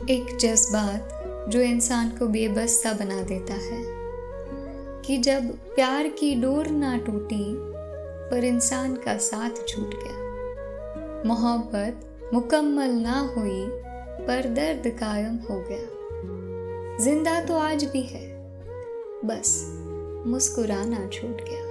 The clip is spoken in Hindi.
एक जज्बात जो इंसान को बेबस सा बना देता है कि जब प्यार की डोर ना टूटी, पर इंसान का साथ छूट गया। मोहब्बत मुकम्मल ना हुई, पर दर्द कायम हो गया। ज़िंदा तो आज भी है, बस मुस्कुराना छूट गया।